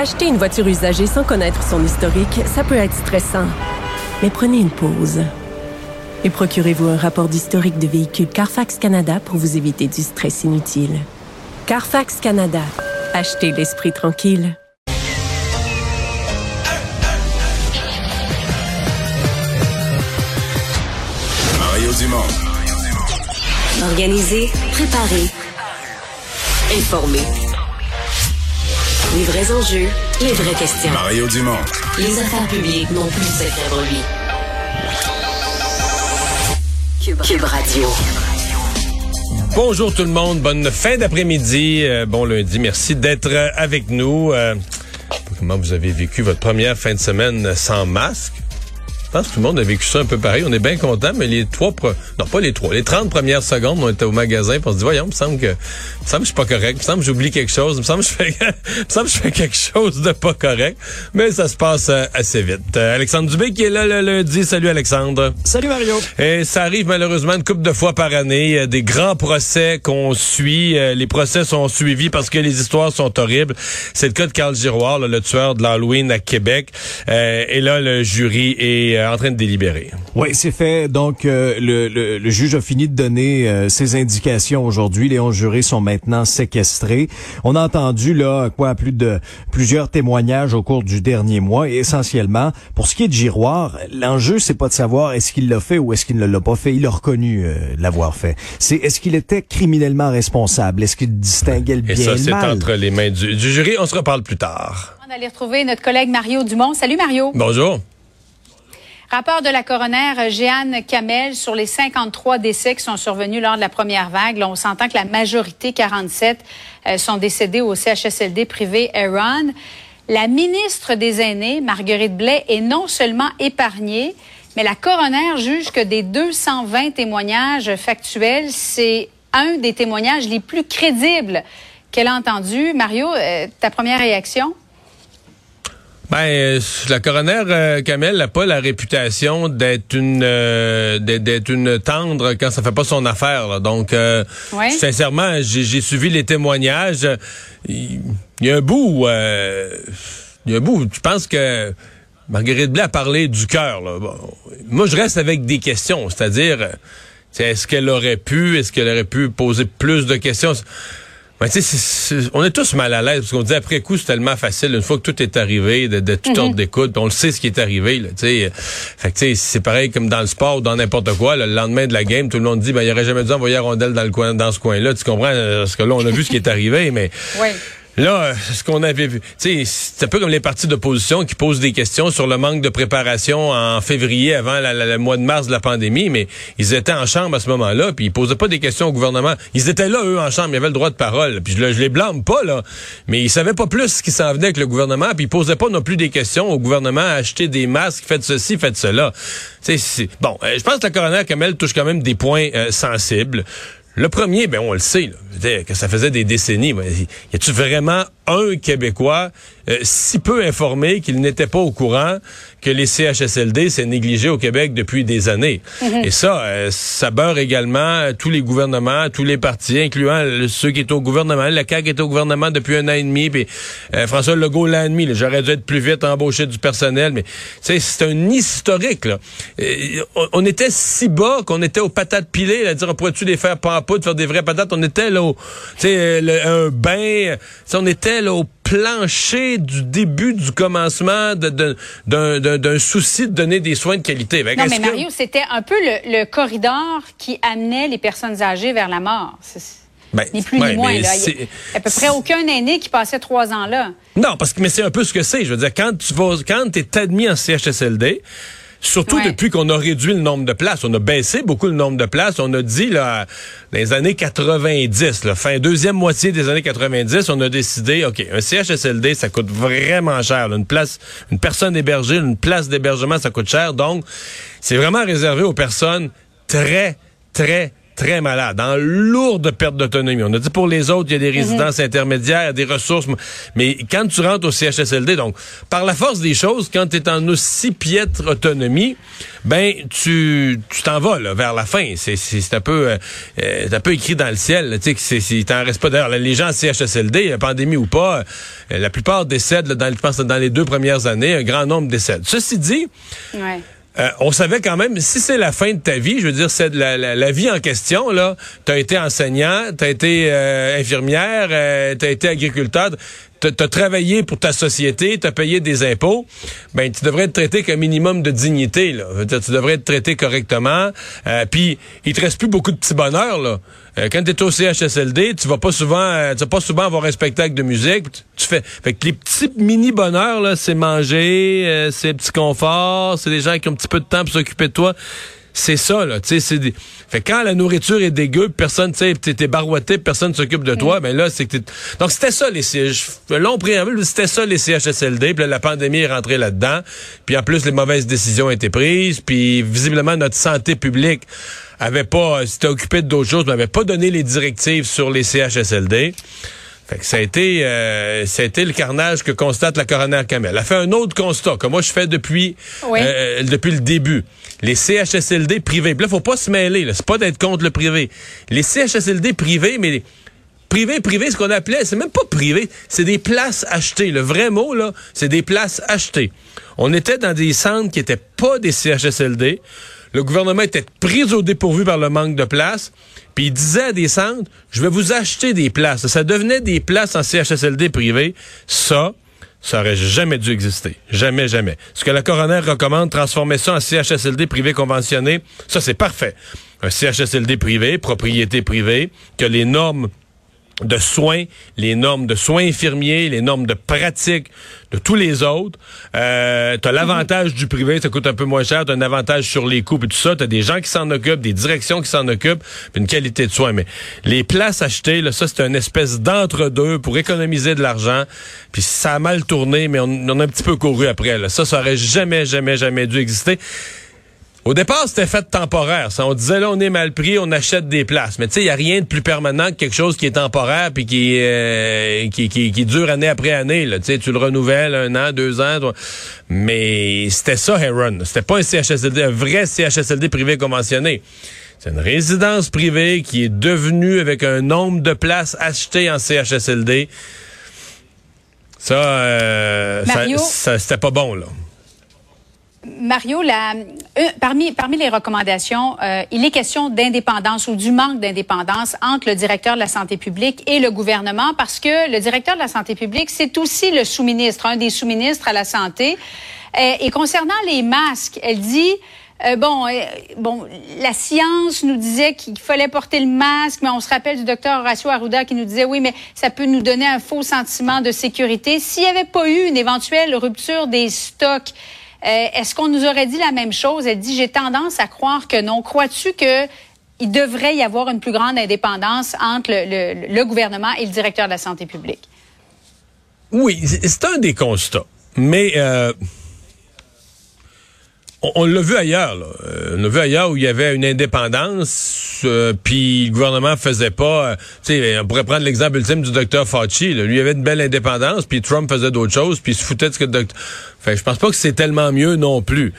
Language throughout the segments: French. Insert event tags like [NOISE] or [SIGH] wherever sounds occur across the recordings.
Acheter une voiture usagée sans connaître son historique, ça peut être stressant. Mais prenez une pause. Et procurez-vous un rapport d'historique de véhicule Carfax Canada pour vous éviter du stress inutile. Carfax Canada. Achetez l'esprit tranquille. Mario Dumont. Organiser, préparer, informer. Les vrais enjeux, les vraies questions. Mario Dumont. Les affaires publiques n'ont plus de secret pour lui. Cube, Cube Radio. Bonjour tout le monde, bonne fin d'après-midi, euh, bon lundi, merci d'être euh, avec nous. Euh, comment vous avez vécu votre première fin de semaine sans masque? Je pense que tout le monde a vécu ça un peu pareil. On est bien content, mais les trois, non pas les trois, les 30 premières secondes, on était au magasin, puis on se dit, voyons, il me semble que, il me semble que je suis pas correct, il me semble que j'oublie quelque chose, il me semble que je fais, [LAUGHS] il me semble que je fais quelque chose de pas correct, mais ça se passe euh, assez vite. Euh, Alexandre Dubé qui est là le lundi. Salut Alexandre. Salut Mario. Et ça arrive malheureusement une couple de fois par année, euh, des grands procès qu'on suit. Euh, les procès sont suivis parce que les histoires sont horribles. C'est le cas de Carl Giroir, là, le tueur de l'Halloween à Québec. Euh, et là, le jury est euh, en train de délibérer. Oui, c'est fait. Donc, euh, le, le- le juge a fini de donner euh, ses indications aujourd'hui. Les 11 jurés sont maintenant séquestrés. On a entendu là quoi plus de plusieurs témoignages au cours du dernier mois. Et essentiellement, pour ce qui est de Giroir, l'enjeu c'est pas de savoir est-ce qu'il l'a fait ou est-ce qu'il ne l'a pas fait. Il a reconnu euh, l'avoir fait. C'est est-ce qu'il était criminellement responsable? Est-ce qu'il distinguait le Et bien ça, et le c'est entre les mains du, du jury. On se reparle plus tard. On allait retrouver notre collègue Mario Dumont. Salut Mario. Bonjour. Rapport de la coroner euh, Jeanne Kamel sur les 53 décès qui sont survenus lors de la première vague. On s'entend que la majorité, 47, euh, sont décédés au CHSLD privé Aaron. La ministre des Aînés, Marguerite Blais, est non seulement épargnée, mais la coroner juge que des 220 témoignages factuels, c'est un des témoignages les plus crédibles qu'elle a entendu. Mario, euh, ta première réaction? Ben, euh, la coroner euh, Kamel n'a pas la réputation d'être une euh, d'être- une tendre quand ça fait pas son affaire. là. Donc, euh, Ouais. sincèrement, j'ai suivi les témoignages. Il y a un bout, euh, il y a un bout. Je pense que Marguerite Blais a parlé du cœur. là. Bon, moi, je reste avec des questions, c'est-à-dire, euh, est-ce qu'elle aurait pu, est-ce qu'elle aurait pu poser plus de questions? Ben, tu sais, c'est- c'est- on est tous mal à l'aise parce qu'on dit après coup c'est tellement facile une fois que tout est arrivé de, de tout ordre d'écoute puis on le sait ce qui est arrivé là tu sais. Fait que tu sais c'est pareil comme dans le sport ou dans n'importe quoi là, le lendemain de la game tout le monde dit ben il aurait jamais dû envoyer la rondelle dans le coin dans ce coin là tu comprends? Parce que là on a vu ce qui est arrivé mais Oui. Là, euh, ce qu'on avait vu, c'est un peu comme les partis d'opposition qui posent des questions sur le manque de préparation en février avant le mois de mars de la pandémie, mais ils étaient en chambre à ce moment-là, puis ils posaient pas des questions au gouvernement. Ils étaient là, eux, en chambre, ils avaient le droit de parole. Puis je, je les blâme pas, là, mais ils savaient pas plus ce qui s'en venait avec le gouvernement, puis ils posaient pas non plus des questions au gouvernement, acheter des masques, faites ceci, faites cela. Tu sais, c'est- bon, euh, je pense que la coroner Kamel touche quand même des points euh, sensibles. Le premier, ben on le sait, là, que ça faisait des décennies. mais Y a-tu vraiment un Québécois euh, si peu informé qu'il n'était pas au courant que les CHSLD s'est négligé au Québec depuis des années? Et ça, euh, ça beurre également tous les gouvernements, tous les partis, incluant le- ceux qui étaient au gouvernement. Le CAQ est au gouvernement depuis un an et demi, puis euh, François Legault l'a admis. là, J'aurais dû être plus vite à embaucher du personnel, mais c'est un historique. Là. Euh, on, on était si bas qu'on était aux patates pilées, là, dire on pourrait-tu les faire pas en poudre, faire des vraies patates? On était là, au, tu sais, le- un bain. On était là au plancher du début du commencement d'un souci de donner des soins de qualité. Que Non, mais que- Mario, c'était un peu le, le corridor qui amenait les personnes âgées vers la mort. Ben, ni plus ouais, ni moins. Là. Il a à peu près aucun aîné qui passait trois ans là. Non, parce que mais c'est un peu ce que c'est. Je veux dire, quand tu vas, quand t'es admis en CHSLD, Surtout Ouais. depuis qu'on a réduit le nombre de places. On a baissé beaucoup le nombre de places. On a dit, là, dans les années 90, là, fin deuxième moitié des années 90, on a décidé, OK, un CHSLD, ça coûte vraiment cher. là. Une place, une personne hébergée, une place d'hébergement, ça coûte cher. Donc, c'est vraiment réservé aux personnes très, très, très malades, en lourde perte d'autonomie. On a dit pour les autres, il y a des résidences intermédiaires, des ressources, mais quand tu rentres au CHSLD, donc, par la force des choses, quand tu es en aussi piètre autonomie, ben, tu tu t'en vas là, vers la fin. C'est un peu euh, euh, un peu écrit dans le ciel. là, Tu sais il t'en reste pas. D'ailleurs, les gens en CHSLD, euh, pandémie ou pas, euh, la plupart décèdent là, dans, je pense dans les deux premières années. Un grand nombre décèdent. Ceci dit, Ouais. Euh, on savait quand même, si c'est la fin de ta vie, je veux dire, c'est la, la, la vie en question, là. T'as été enseignant, t'as été euh, infirmière, euh, t'as été agriculteur, t'as as travaillé pour ta société, t'as payé des impôts, ben tu devrais être traité qu'un minimum de dignité, là. Tu devrais être traité correctement. Euh, Puis il te reste plus beaucoup de petits bonheurs, là. Euh, quand t'es au CHSLD, tu vas pas souvent, euh, tu vas pas souvent voir un spectacle de musique. Tu, fais, fait que les petits mini bonheurs là, c'est manger, euh, c'est petit confort, c'est des gens qui ont un petit peu de temps pour s'occuper de toi. C'est ça là, tu sais, c'est des... fait quand la nourriture est dégueu, personne, tu sais, t'es barouetté, personne s'occupe de toi, ben là c'est que t'es- donc c'était ça les long préambule, c'était ça les CHSLD, puis là, la pandémie est rentrée là-dedans, puis en plus les mauvaises décisions ont été prises, puis visiblement notre santé publique avait pas, s'était occupé d'autres choses, mais avait pas donné les directives sur les CHSLD. Fait que ça a été, euh, ça a été le carnage que constate la coroner Kamel. Elle a fait un autre constat que moi je fais depuis, Oui. euh, depuis le début. Les CHSLD privés. Puis là, faut pas se mêler. C'est pas d'être contre le privé. Les CHSLD privés, mais privé, privé, ce qu'on appelait, c'est même pas privé, c'est des places achetées. Le vrai mot là, c'est des places achetées. On était dans des centres qui étaient pas des CHSLD. Le gouvernement était pris au dépourvu par le manque de places. Puis il disait à des centres, je vais vous acheter des places. Ça devenait des places en CHSLD privé. Ça, ça aurait jamais dû exister. Jamais, jamais. Ce que la coroner recommande, transformer ça en CHSLD privé conventionné, ça c'est parfait. Un CHSLD privé, propriété privée, que les normes de soins, les normes de soins infirmiers, les normes de pratique de tous les autres. Euh, tu as l'avantage du privé, ça coûte un peu moins cher, tu un avantage sur les coûts et tout ça, tu as des gens qui s'en occupent, des directions qui s'en occupent, puis une qualité de soins. Mais les places achetées, là, ça c'est une espèce d'entre-deux pour économiser de l'argent. Puis ça a mal tourné, mais on, on a un petit peu couru après. Là. Ça, ça aurait jamais, jamais, jamais dû exister. Au départ, c'était fait temporaire. Ça, on disait là, on est mal pris, on achète des places. Mais tu sais, il y a rien de plus permanent que quelque chose qui est temporaire puis qui, euh, qui, qui, qui dure année après année. Là. Tu le renouvelles un an, deux ans. toi. Mais c'était ça, Heron. C'était pas un CHSLD, un vrai CHSLD privé conventionné. C'est une résidence privée qui est devenue avec un nombre de places achetées en CHSLD. Ça, euh, ça, ça- c'était pas bon, là. Mario, euh, parmi, les recommandations, euh, il est question d'indépendance ou du manque d'indépendance entre le directeur de la santé publique et le gouvernement parce que le directeur de la santé publique, c'est aussi le sous-ministre, un des sous-ministres à la santé. Euh, et concernant les masques, elle dit, bon, la science nous disait qu'il fallait porter le masque, mais on se rappelle du docteur Horacio Arruda qui nous disait, oui, mais ça peut nous donner un faux sentiment de sécurité. S'il n'y avait pas eu une éventuelle rupture des stocks, Est-ce qu'on nous aurait dit la même chose? Elle dit, j'ai tendance à croire que non. Crois-tu que il devrait y avoir une plus grande indépendance entre le, gouvernement et le directeur de la santé publique? Oui, c'est c'est un des constats. Mais euh, on, on l'a vu ailleurs. Là. Euh, on l'a vu ailleurs où il y avait une indépendance, euh, puis le gouvernement faisait pas. euh, on pourrait prendre l'exemple ultime du docteur Fauci. Là. Lui il avait une belle indépendance, puis Trump faisait d'autres choses, puis il se foutait de ce que le docteur. Fait je pense pas que c'est tellement mieux non plus.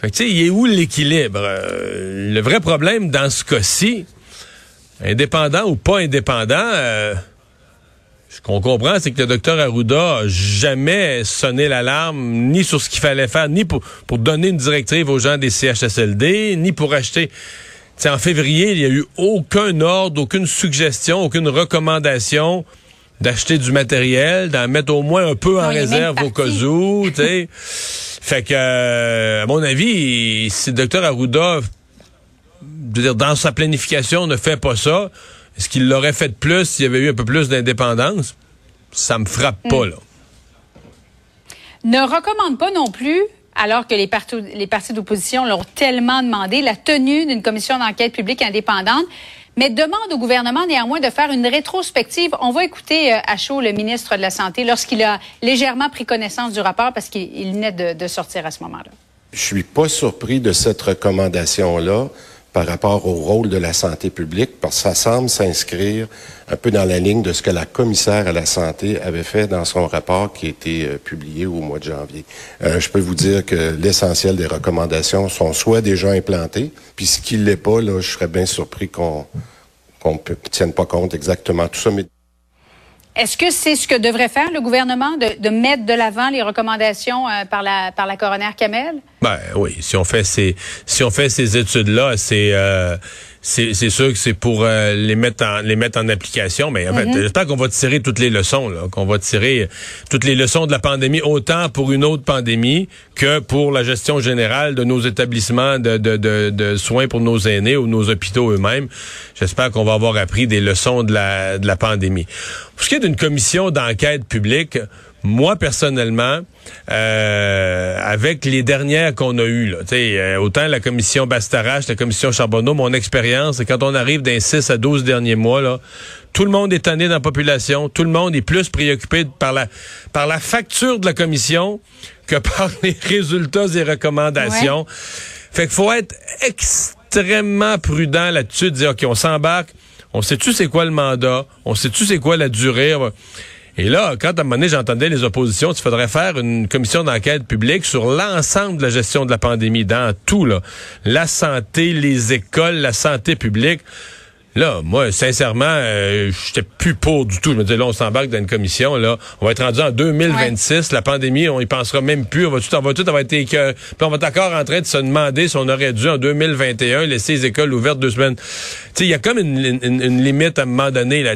Fait que tu sais, il est où l'équilibre? Euh, Le vrai problème dans ce cas-ci, indépendant ou pas indépendant. Ce qu'on comprend, c'est que le docteur Arruda a jamais sonné l'alarme, ni sur ce qu'il fallait faire, ni pour, pour donner une directive aux gens des CHSLD, ni pour acheter. T'sais, en février, il n'y a eu aucun ordre, aucune suggestion, aucune recommandation d'acheter du matériel, d'en mettre au moins un peu en Non, réserve au cas où. t'sais. [LAUGHS] fait que, euh, à mon avis, si le docteur Arruda je veux dire, dans sa planification, ne fait pas ça. Est-ce qu'il l'aurait fait de plus s'il y avait eu un peu plus d'indépendance? Ça me frappe pas, là. Ne recommande pas non plus alors que les, partis, les partis d'opposition l'ont tellement demandé, la tenue d'une commission d'enquête publique indépendante, mais demande au gouvernement néanmoins de faire une rétrospective. On va écouter euh, à chaud le ministre de la Santé lorsqu'il a légèrement pris connaissance du rapport parce qu'il venait de, de sortir à ce moment-là. Je suis pas surpris de cette recommandation-là par rapport au rôle de la santé publique, parce que ça semble s'inscrire un peu dans la ligne de ce que la commissaire à la santé avait fait dans son rapport qui a été euh, publié au mois de janvier. Euh, je peux vous dire que l'essentiel des recommandations sont soit déjà implantées, puis ce qui l'est pas, là, je serais bien surpris qu'on qu'on ne tienne pas compte exactement tout ça. Est-ce que c'est ce que devrait faire le gouvernement, de, de mettre de l'avant les recommandations euh, par la par la coroner Kamel? Ben oui, si on fait ces si on fait ces études là, c'est euh, c'est sûr que c'est pour euh, les mettre en les mettre en application, mais en fait, Mhm. j'espère qu'on va tirer toutes les leçons, là, qu'on va tirer toutes les leçons de la pandémie, autant pour une autre pandémie que pour la gestion générale de nos établissements de, de, de, de soins pour nos aînés ou nos hôpitaux eux-mêmes. J'espère qu'on va avoir appris des leçons de la de la pandémie. Pour ce qui est d'une commission d'enquête publique, moi personnellement, euh, avec les dernières qu'on a eues, là, euh, autant la commission Bastarache, la commission Charbonneau, mon expérience, c'est quand on arrive d'un 6 à 12 derniers mois, là, tout le monde est tanné dans la population, tout le monde est plus préoccupé par la par la facture de la commission que [LAUGHS] par les résultats et recommandations. Fait qu'il faut être extrêmement prudent là-dessus, de dire OK, on s'embarque, on sait-tu c'est quoi le mandat, on sait-tu c'est quoi la durée? Et là, quand à un moment donné, j'entendais les oppositions, il faudrait faire une commission d'enquête publique sur l'ensemble de la gestion de la pandémie, dans tout, là. La santé, les écoles, la santé publique. Là, moi, sincèrement, euh, j'étais plus pour du tout. Je me disais, là, on s'embarque dans une commission, là. On va être rendu en 2026. La pandémie, on y pensera même plus. On va tout, on va tout avoir été écœur- Puis on va être encore en train de se demander si on aurait dû, en 2021, laisser les écoles ouvertes deux semaines. Tu sais, il y a comme une, une- une limite à un moment donné, là.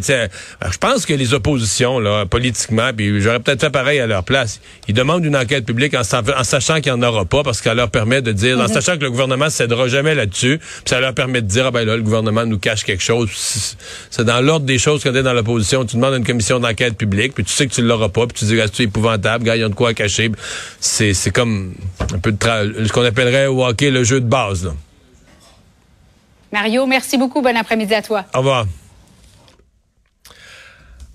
Alors, je pense que les oppositions, là, politiquement, puis j'aurais peut-être fait pareil à leur place. Ils demandent une enquête publique en, sa- en sachant qu'il n'y en aura pas, parce que ça leur permet de dire, en sachant que le gouvernement ne cédera jamais là-dessus, puis ça leur permet de dire, ah ben là, le gouvernement nous cache quelque chose. C'est dans l'ordre des choses quand tu es dans l'opposition. Tu demandes une commission d'enquête publique, puis tu sais que tu l'auras pas, puis tu dis, ah, c'est épouvantable, gars, ils ont de quoi cacher. C'est c'est comme un peu de tra- ce qu'on appellerait au hockey le jeu de base. Là. Mario, merci beaucoup. Bon après-midi à toi. Au revoir.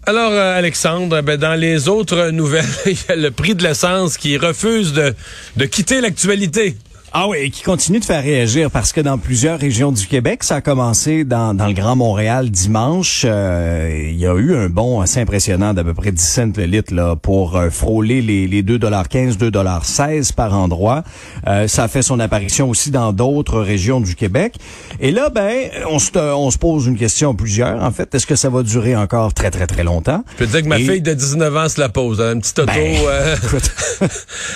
Alors, euh, Alexandre, ben, dans les autres nouvelles, [LAUGHS] il y a le prix de l'essence qui refuse de, de quitter l'actualité. Ah oui, et qui continue de faire réagir parce que dans plusieurs régions du Québec, ça a commencé dans, dans le Grand Montréal dimanche. euh, il y a eu un bond assez impressionnant d'à peu près 10 cents le litre là, pour euh, frôler les, les 2,15 2,16 par endroit. Euh, ça a fait son apparition aussi dans d'autres régions du Québec. Et là, ben, on se, on se pose une question plusieurs. En fait, est-ce que ça va durer encore très, très, très longtemps? Je peux te dire que ma Et- fille de 19 ans se la pose. Elle a une petite auto. Ben, euh, écoute. [LAUGHS]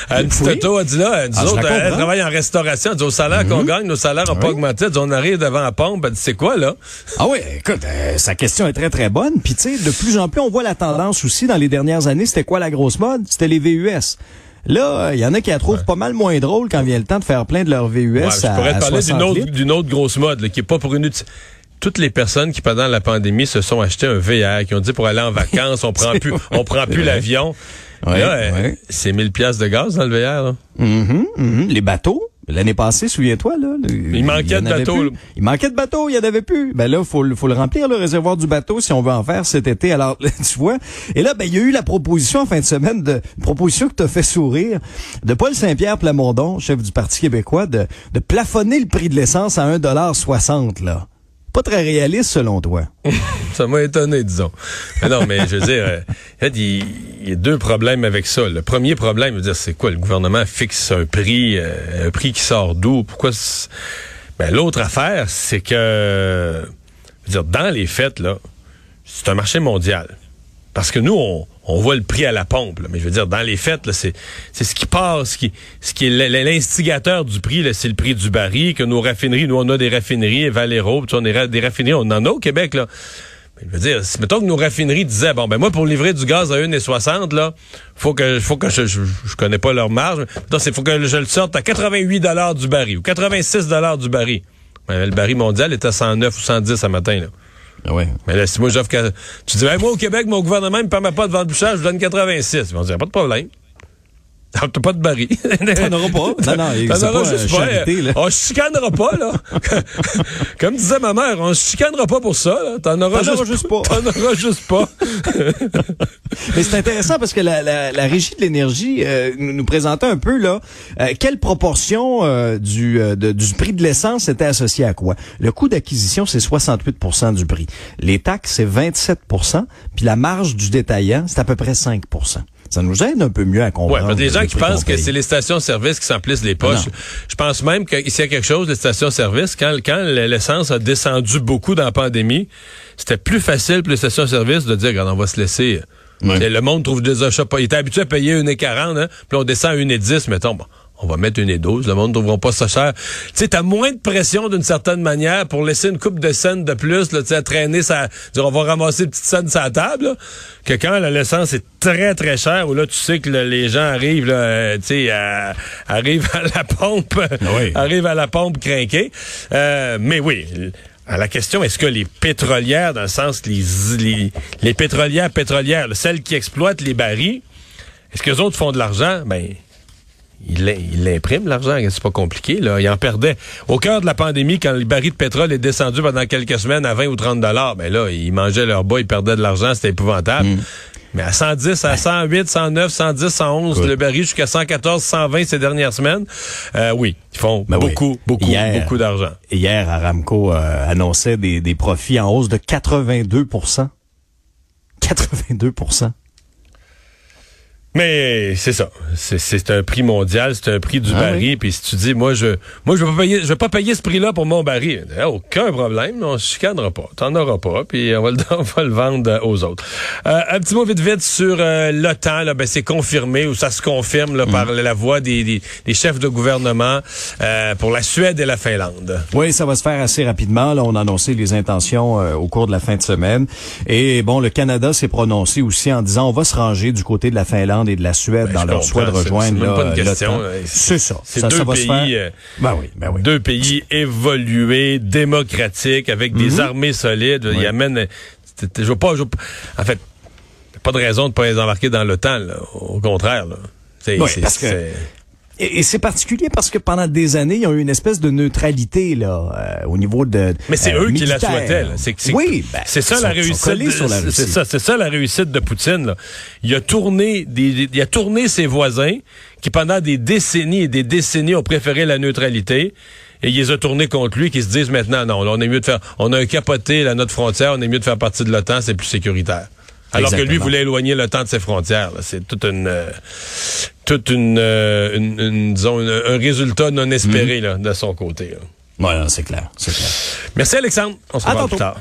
elle a une petite Oui. auto. Elle dit là, dit, Ah, autres, elle travaille en restauration. Elle dit, au salaire qu'on gagne, nos salaires n'ont pas augmenté. Elle dit, on arrive devant la pompe. Elle dit, c'est quoi, là? Ah oui, écoute, euh, sa question est très, très bonne. Puis, tu sais, de plus en plus, on voit la tendance aussi dans les dernières années. C'était quoi la grosse mode? C'était les VUS. Là, il y en a qui la trouvent pas mal moins drôle quand vient le temps de faire plein de leurs VUS Ouais, à, je pourrais te parler 60 d'une autre, autre grosse mode, là, qui est pas pour une toutes les personnes qui, pendant la pandémie, se sont achetées un VR, qui ont dit pour aller en vacances, on [LAUGHS] prend plus, on prend plus l'avion. Ouais, euh, c'est 1000 pièces de gaz dans le VR. là. Mhm, mhm. Les bateaux. L'année passée, souviens-toi, là. le- Il manquait de bateaux. Il manquait de bateaux, il y en avait plus. Ben là, faut, le- faut le remplir, le réservoir du bateau, si on veut en faire cet été. Alors, [LAUGHS] tu vois. Et là, ben, il y a eu la proposition en fin de semaine de, une proposition qui t'a fait sourire, de Paul Saint-Pierre Plamondon, chef du Parti québécois, de, de plafonner le prix de l'essence à 1,60 là. Pas très réaliste, selon toi. [LAUGHS] Ça m'a étonné, disons. Mais non, mais je veux dire, euh, il y a- deux problèmes avec ça. Le premier problème, dire, c'est quoi? Le gouvernement fixe un prix, euh, un prix qui sort d'où? Pourquoi? Ben, l'autre affaire, c'est que, dans les faits, là, c'est un marché mondial. Parce que nous, on, on voit le prix à la pompe, là. mais je veux dire, dans les là, c'est, ce qui passe, ce qui, ce qui est l'instigateur du prix, c'est le prix du baril, que nos raffineries, nous, on a des raffineries, Valero, on a des raffineries, on en a au Québec, là. Je veux dire, mettons que nos raffineries disaient, bon, ben moi, pour livrer du gaz à 1,60, là, faut que, faut que je, je, connais pas leur marge, mais c'est faut que je le sorte à 88 du baril ou 86 du baril. Ben, le baril mondial est à 109 ou 110 ce matin, là. Ouais. Mais là, si moi j'offre. Tu dis, Hey, moi au Québec, mon gouvernement ne me permet pas de vendre plus cher, je vous donne 86. Ils vont dire, pas de problème. [LAUGHS] T'as pas de baril. T'en auras pas? Non, non, T'en auras juste euh, pas. charité, là. On se chicanera pas, là. [LAUGHS] Comme disait ma mère, on se chicanera pas pour ça. [LAUGHS] T'en auras, juste, pas. T'en auras juste pas. Mais c'est intéressant parce que la, la, la régie de l'énergie euh, nous, nous présentait un peu là euh, quelle proportion euh, du, euh, de- du prix de l'essence était associée à quoi? Le coût d'acquisition c'est 68% du prix. Les taxes c'est 27% puis la marge du détaillant c'est à peu près 5 Ça nous aide un peu mieux à Ouais, comprendre. parce que les gens qui pensent que c'est les stations-service qui s'emplissent les poches. Non. Je pense même que s'il y a quelque chose, les stations-service, quand, quand l'essence a descendu beaucoup dans la pandémie, c'était plus facile pour les stations-service de dire, regarde, on va se laisser. Le monde trouve des achats pas. Il était habitué à payer 1,40, hein, puis on descend à 1,10, mettons. Bon, on va mettre 1,12. Le monde ne trouvera pas ça cher. Tu sais, t'as moins de pression d'une certaine manière pour laisser une coupe de scènes de plus, là, tu sais, traîner sa, dire, on va ramasser une petite scène sur la table, là, que quand la l'essence est très, très chère, où là, tu sais que là, les gens arrivent, là, euh, tu sais, à- arrivent à la pompe, Oui. [LAUGHS] arrivent à la pompe crinquée. Euh, mais oui, à la question, est-ce que les pétrolières, dans le sens, les, les, les pétrolières pétrolières, là, celles qui exploitent les barils, est-ce que les autres font de l'argent? Ben, ils l'im- ils l'impriment, l'argent. C'est pas compliqué, là. Ils en perdaient. Au cœur de la pandémie, quand le baril de pétrole est descendu pendant quelques semaines à 20 ou 30 dollars, ben là, ils mangeaient leur bas, ils perdaient de l'argent, c'était épouvantable. Mais à 110, à 108, 109, 110, 111, Écoute. le baril jusqu'à 114, 120 ces dernières semaines, euh, oui, ils font Ben oui. beaucoup, beaucoup, Hier. beaucoup d'argent. Hier, Aramco euh, annonçait des, des profits en hausse de 82% 82 Mais c'est ça. C'est- un prix mondial, c'est un prix du Ah baril. Puis si tu dis, moi, je moi je vais pas payer, je vais pas payer ce prix-là pour mon baril. Eh, Aucun problème, on se chicanera pas. T'en auras pas, puis on va le, [LAUGHS] on va le vendre aux autres. Euh, un petit mot vite vite sur euh, l'OTAN. Là, ben, c'est confirmé ou ça se confirme là, par la voix des, des, des chefs de gouvernement euh, pour la Suède et la Finlande. Oui, ça va se faire assez rapidement. Là, on a annoncé les intentions euh, au cours de la fin de semaine. Et bon, le Canada s'est prononcé aussi en disant on va se ranger du côté de la Finlande et de la Suède Ben, dans leur souhait de rejoindre l'OTAN. là. C'est ça. C'est deux ça va se pays, euh, Ben oui, ben oui. deux pays évolués, démocratiques, avec Mhm. des armées solides. Ils amènent. c'était- Je veux pas, je veux En fait, pas de raison de pas les embarquer dans l'OTAN. Au contraire. Là. Oui, parce que- Et, et c'est particulier parce que pendant des années, il y a eu une espèce de neutralité là euh, au niveau de. Mais c'est euh, eux qui la souhaitaient. là. C'est, oui, ben, c'est ça la réussite. c'est ça, c'est ça la réussite de Poutine. là. Il a tourné des, il a tourné ses voisins qui pendant des décennies et des décennies ont préféré la neutralité. Et il les a tournés contre lui, qui se disent maintenant non, là, on est mieux de faire, on a un capoté à notre frontière, on est mieux de faire partie de l'OTAN, c'est plus sécuritaire. Alors que lui voulait éloigner l'OTAN de ses frontières. C'est toute une, euh, toute une, euh, une- une- disons, une- un résultat non espéré là, de son côté. là. Voilà, c'est clair, c'est clair. Merci Alexandre. On se revoit plus tard.